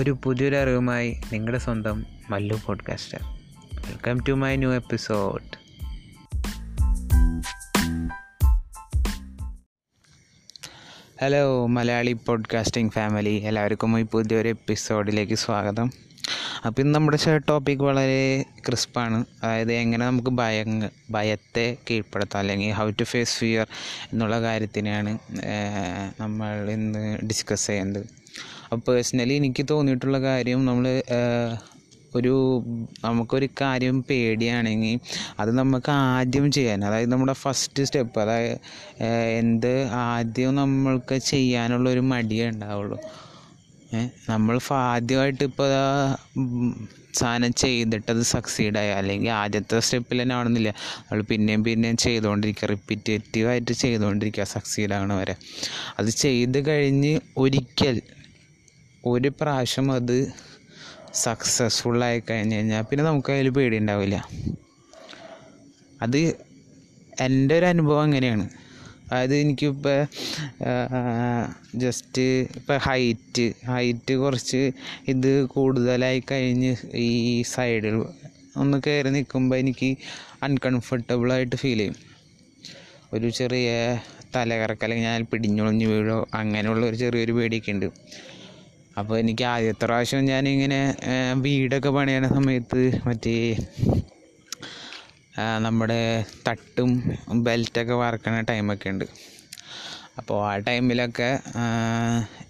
ഒരു പുതിയൊരു അറിവുമായി നിങ്ങളുടെ സ്വന്തം Mallu podcaster welcome to my new episode hello Malayali podcasting family എല്ലാവർക്കും ഈ പുതിയൊരു എപ്പിസോഡിലേക്ക് സ്വാഗതം. അപ്പോൾ ഇന്ന് നമ്മുടെ ടോപ്പിക് വളരെ ക്രിസ്പാണ് അതായത് എങ്ങനെ നമുക്ക് ഭയങ്ങ ഭയത്തെ കീഴ്പ്പെടുത്താം അല്ലെങ്കിൽ ഹൗ ടു ഫേസ് ഫിയർ എന്നുള്ള കാര്യത്തിനാണ് നമ്മൾ ഇന്ന് ഡിസ്കസ് ചെയ്യുന്നത്. അപ്പോൾ പേഴ്സണലി എനിക്ക് തോന്നിയിട്ടുള്ള കാര്യം നമ്മൾ ഒരു നമുക്കൊരു കാര്യം പേടിയാണെങ്കിൽ അത് നമുക്ക് ആദ്യം ചെയ്യാൻ അതായത് നമ്മുടെ ഫസ്റ്റ് സ്റ്റെപ്പ് അതായത് എന്ത് ആദ്യം നമ്മൾക്ക് ചെയ്യാനുള്ള ഒരു മടിയേ ഉണ്ടാവുള്ളൂ. നമ്മൾ ആദ്യമായിട്ട് ഇപ്പോൾ സാധനം അത് സക്സീഡായി അല്ലെങ്കിൽ ആദ്യത്തെ സ്റ്റെപ്പിൽ തന്നെ ആവണമെന്നില്ല. നമ്മൾ പിന്നെയും പിന്നെയും ചെയ്തുകൊണ്ടിരിക്കുക റിപ്പീറ്റേറ്റീവായിട്ട് ചെയ്തുകൊണ്ടിരിക്കുക സക്സീഡ് ആവണ വരെ. അത് ചെയ്ത് കഴിഞ്ഞ് ഒരിക്കൽ ഒരു പ്രാവശ്യം അത് സക്സസ്ഫുൾ ആയി കഴിഞ്ഞ് കഴിഞ്ഞാൽ പിന്നെ നമുക്ക് അതിൽ പേടി ഉണ്ടാവില്ല അത് എന്റെ ഒരു അനുഭവം അങ്ങനെയാണ്. അതായത് എനിക്കിപ്പോൾ ജസ്റ്റ് ഇപ്പോൾ ഹൈറ്റ് ഹൈറ്റ് കുറച്ച് ഇത് കൂടുതലായി കഴിഞ്ഞ് ഈ സൈഡിൽ ഒന്ന് കയറി നിൽക്കുമ്പോൾ എനിക്ക് അൺകംഫർട്ടബിളായിട്ട് ഫീൽ ചെയ്യും. ഒരു ചെറിയ തലകറക്കം അല്ലെങ്കിൽ ഞാൻ പിടിഞ്ഞൊളിഞ്ഞ് വീഴോ അങ്ങനെയുള്ള ഒരു ചെറിയൊരു പേടിയൊക്കെ ഉണ്ട് അപ്പോൾ എനിക്ക് ആദ്യത്തെ പ്രാവശ്യം ഞാനിങ്ങനെ വീടൊക്കെ പണിയണ സമയത്ത് മറ്റേ നമ്മുടെ തട്ടും ബെൽറ്റൊക്കെ വറക്കണ ടൈമൊക്കെ ഉണ്ട്. അപ്പോൾ ആ ടൈമിലൊക്കെ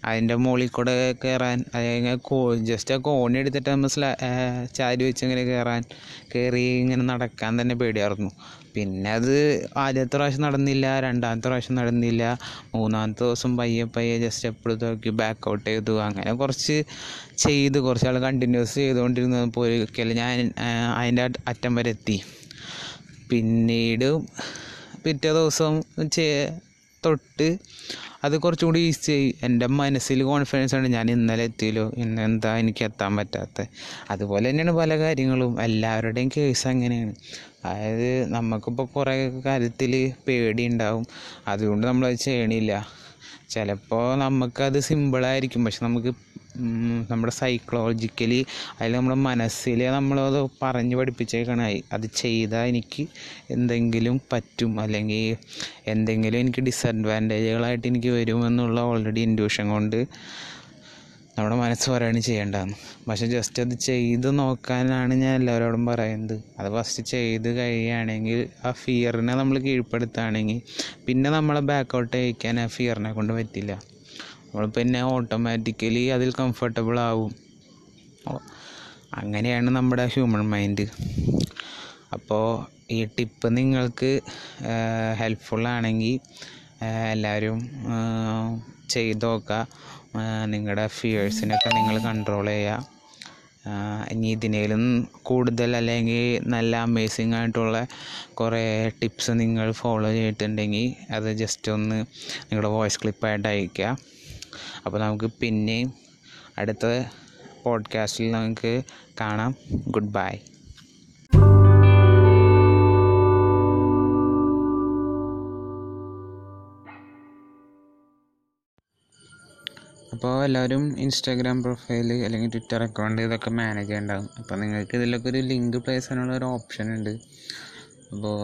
അതിന്റെ മുകളിൽ കൂടെ കയറാൻ അതിങ്ങനെ കോ ജസ്റ്റ് കോണി എടുത്തിട്ട് നമ്മൾ സ്ലാ ചാരി വെച്ച് ഇങ്ങനെ കയറാൻ കയറി ഇങ്ങനെ നടക്കാൻ തന്നെ പേടിയായിരുന്നു. പിന്നെ അത് ആദ്യത്തെ പ്രാവശ്യം നടന്നില്ല രണ്ടാമത്തെ പ്രാവശ്യം നടന്നില്ല മൂന്നാമത്തെ ദിവസം പയ്യെ പയ്യെ ജസ്റ്റ് എപ്പോഴും നോക്കി ബാക്ക് ഔട്ട് ചെയ്തു. അങ്ങനെ കുറച്ച് ചെയ്ത് കുറച്ച് ആൾ കണ്ടിന്യൂസ് ചെയ്തുകൊണ്ടിരുന്നപ്പോൾ ഒരിക്കലും ഞാൻ അതിന്റെ അറ്റം വരെ എത്തി. പിന്നീട് പിറ്റേ ദിവസം ചെ- തൊട്ട് അത് കുറച്ചും കൂടി ഈസി ആയി. എന്റെ മനസ്സിൽ കോൺഫിഡൻസ് ആണ് ഞാൻ ഇന്നലെ എത്തിയല്ലോ. ഇന്ന് എന്താ എനിക്ക് എത്താൻ പറ്റാത്ത അതുപോലെ തന്നെയാണ് പല കാര്യങ്ങളും. എല്ലാവരുടെയും കേസ് അങ്ങനെയാണ്. അതായത് നമുക്കിപ്പോൾ കുറേ കാര്യത്തിൽ പേടി ഉണ്ടാവും. അതുകൊണ്ട് നമ്മളത് ചെയ്യണില്ല. ചിലപ്പോൾ നമുക്കത് സിമ്പിളായിരിക്കും പക്ഷെ നമുക്ക് നമ്മുടെ സൈക്കോളജിക്കലി അതിൽ നമ്മുടെ മനസ്സിൽ നമ്മളത് പറഞ്ഞ് പഠിപ്പിച്ചേക്കണായി അത് ചെയ്താൽ എനിക്ക് എന്തെങ്കിലും പറ്റും. അല്ലെങ്കിൽ എന്തെങ്കിലും എനിക്ക് ഡിസഡ്വാന്റേജുകളായിട്ട് എനിക്ക് വരുമെന്നുള്ള ഓൾറെഡി ഇൻഡ്യൂഷൻ കൊണ്ട് നമ്മുടെ മനസ്സ് പറയുകയാണ് ചെയ്യേണ്ടതെന്ന്. പക്ഷെ ജസ്റ്റ് അത് ചെയ്ത് നോക്കാനാണ് ഞാൻ എല്ലാവരോടും പറയുന്നത്. അത് ഫസ്റ്റ് ചെയ്ത് കഴിയുകയാണെങ്കിൽ ആ ഫിയറിനെ നമ്മൾ കീഴ്പ്പെടുത്തുകയാണെങ്കിൽ പിന്നെ നമ്മളെ ബാക്കൗട്ട് അയക്കാൻ ആ ഫിയറിനെ കൊണ്ട് പറ്റില്ല. നമ്മൾ പിന്നെ ഓട്ടോമാറ്റിക്കലി അതിൽ കംഫർട്ടബിൾ ആവും. അങ്ങനെയാണ് നമ്മുടെ ഹ്യൂമൻ മൈൻഡ് അപ്പോൾ ഈ ടിപ്പ് നിങ്ങൾക്ക് ഹെൽപ്ഫുൾ ആണെങ്കിൽ എല്ലാവരും ചെയ്ത് നോക്കുക നിങ്ങളുടെ ഫിയേഴ്സിനൊക്കെ നിങ്ങൾ കൺട്രോൾ ചെയ്യുക ഇനി ഇതിനേലും കൂടുതൽ അല്ലെങ്കിൽ നല്ല അമേസിങ് ആയിട്ടുള്ള കുറേ ടിപ്സ് നിങ്ങൾ ഫോളോ ചെയ്തിട്ടുണ്ടെങ്കിൽ അത് ജസ്റ്റ് ഒന്ന് നിങ്ങളുടെ വോയിസ് ക്ലിപ്പായിട്ട് അയയ്ക്കുക അപ്പോൾ നമുക്ക് പിന്നെയും അടുത്ത പോഡ്കാസ്റ്റിൽ നമുക്ക് കാണാം. ഗുഡ് ബൈ അപ്പോൾ എല്ലാവരും ഇൻസ്റ്റാഗ്രാം പ്രൊഫൈൽ അല്ലെങ്കിൽ ട്വിറ്റർ അക്കൗണ്ട് ഇതൊക്കെ മാനേജ് ചെയ്യണ്ടാകും അപ്പോൾ നിങ്ങൾക്ക് ഇതിലൊക്കെ ഒരു ലിങ്ക് പ്ലേസ് ചെയ്യാനുള്ള ഒരു ഓപ്ഷൻ ഉണ്ട്. അപ്പോൾ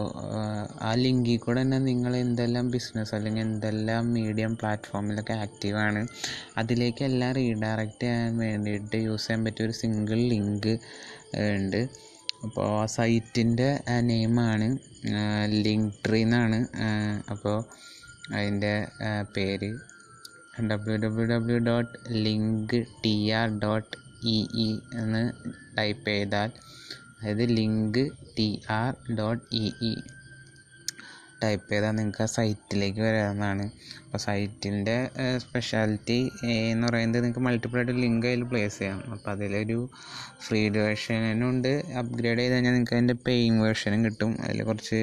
ആ ലിങ്കിൽ കൂടെ തന്നെ നിങ്ങൾ എന്തെല്ലാം ബിസിനസ് അല്ലെങ്കിൽ എന്തെല്ലാം മീഡിയം പ്ലാറ്റ്ഫോമിലൊക്കെ ആക്റ്റീവാണ് അതിലേക്ക് എല്ലാം റീഡയറക്റ്റ് ചെയ്യാൻ വേണ്ടിയിട്ട് യൂസ് ചെയ്യാൻ പറ്റിയ ഒരു സിംഗിൾ ലിങ്ക് ഉണ്ട്. അപ്പോൾ ആ സൈറ്റിന്റെ നെയിമാണ് ലിങ്ക് ട്രീ എന്നാണ് അപ്പോൾ അതിന്റെ പേര് W W W dot link T R dot E E എന്ന് ടൈപ്പ് ചെയ്താൽ അതായത് link T R dot E E type ചെയ്താൽ നിങ്ങൾക്ക് ആ സൈറ്റിലേക്ക് വരാവുന്നതാണ്. അപ്പോൾ സൈറ്റിന്റെ സ്പെഷ്യാലിറ്റി എന്ന് പറയുന്നത് നിങ്ങൾക്ക് മൾട്ടിപ്പിൾ ആയിട്ട് ലിങ്ക് അതിൽ പ്ലേസ് ചെയ്യാം. അപ്പോൾ അതിലൊരു ഫ്രീ വേർഷനുണ്ട് അപ്ഗ്രേഡ് ചെയ്ത് കഴിഞ്ഞാൽ നിങ്ങൾക്ക് അതിന്റെ പെയിങ് വേർഷനും കിട്ടും. അതിൽ കുറച്ച്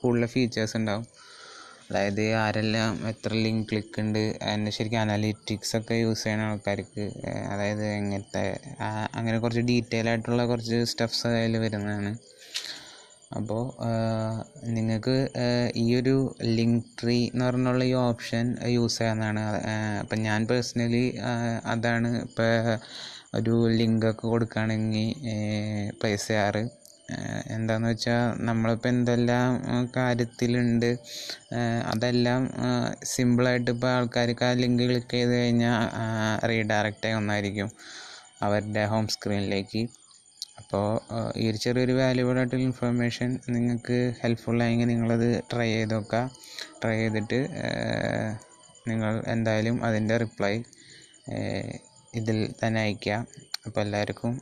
കൂടുതൽ ഫീച്ചേഴ്സ് ഉണ്ടാവും. അതായത് ആരെല്ലാം എത്ര ലിങ്ക് ക്ലിക്ക് ഉണ്ട് അതിന്റെ ശരിക്കും അനാലിറ്റിക്സ് ഒക്കെ യൂസ് ചെയ്യുന്ന ആൾക്കാർക്ക് അതായത് എങ്ങനത്തെ അങ്ങനെ കുറച്ച് ഡീറ്റെയിൽ ആയിട്ടുള്ള കുറച്ച് സ്റ്റെപ്സ് അതിൽ വരുന്നതാണ്. അപ്പോൾ നിങ്ങൾക്ക് ഈ ഒരു ലിങ്ക് ട്രീ എന്ന് പറഞ്ഞുള്ള ഈ ഓപ്ഷൻ യൂസ് ചെയ്യാവുന്നതാണ്. അപ്പം ഞാൻ പേഴ്സണലി അതാണ് ഇപ്പോൾ ഒരു ലിങ്കൊക്കെ കൊടുക്കുകയാണെങ്കിൽ പ്ലേസ് ചെയ്യാറ് എന്താണെന്ന് വെച്ചാൽ നമ്മളിപ്പോൾ എന്തെല്ലാം കാര്യത്തിലുണ്ട് അതെല്ലാം സിമ്പിളായിട്ട് ഇപ്പോൾ ആൾക്കാർക്ക് ആ ലിങ്ക് ക്ലിക്ക് ചെയ്ത് കഴിഞ്ഞാൽ റീഡയറക്റ്റ് ഒന്നായിരിക്കും അവരുടെ ഹോം സ്ക്രീനിലേക്ക് അപ്പോൾ ഈ ഒരു ചെറിയൊരു വാല്യുബിൾ ആയിട്ടുള്ള ഇൻഫർമേഷൻ നിങ്ങൾക്ക് ഹെൽപ്ഫുൾ ഹെൽപ്ഫുള്ളായെങ്കിൽ നിങ്ങളത് ട്രൈ ചെയ്ത് നോക്കുക ട്രൈ ചെയ്തിട്ട് നിങ്ങൾ എന്തായാലും അതിന്റെ റിപ്ലൈ ഇതിൽ തന്നെ അയയ്ക്കുക അപ്പോൾ എല്ലാവർക്കും